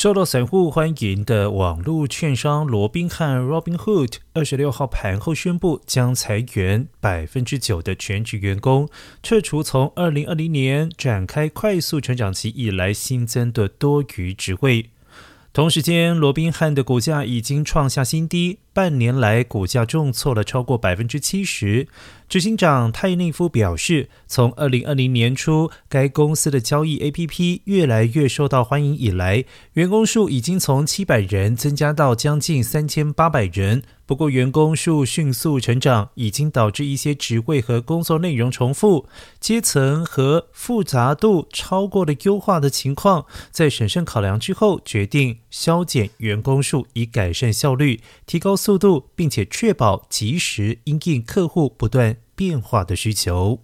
受到散户欢迎的网络券商罗宾汉 （Robinhood） 二十六号盘后宣布，将裁员百分之九的全职员工，撤除从二零二零年展开快速成长期以来新增的多余职位。同时间，罗宾汉的股价已经创下新低。半年来，股价重挫了超过百分之七十。执行长泰内夫表示，从二零二零年初该公司的交易 APP 越来越受到欢迎以来，员工数已经从七百人增加到将近三千八百人。不过，员工数迅速成长，已经导致一些职位和工作内容重复、阶层和复杂度超过了优化的情况。在审慎考量之后，决定削减员工数，以改善效率，提高速度，并且确保及时应应客户不断变化的需求。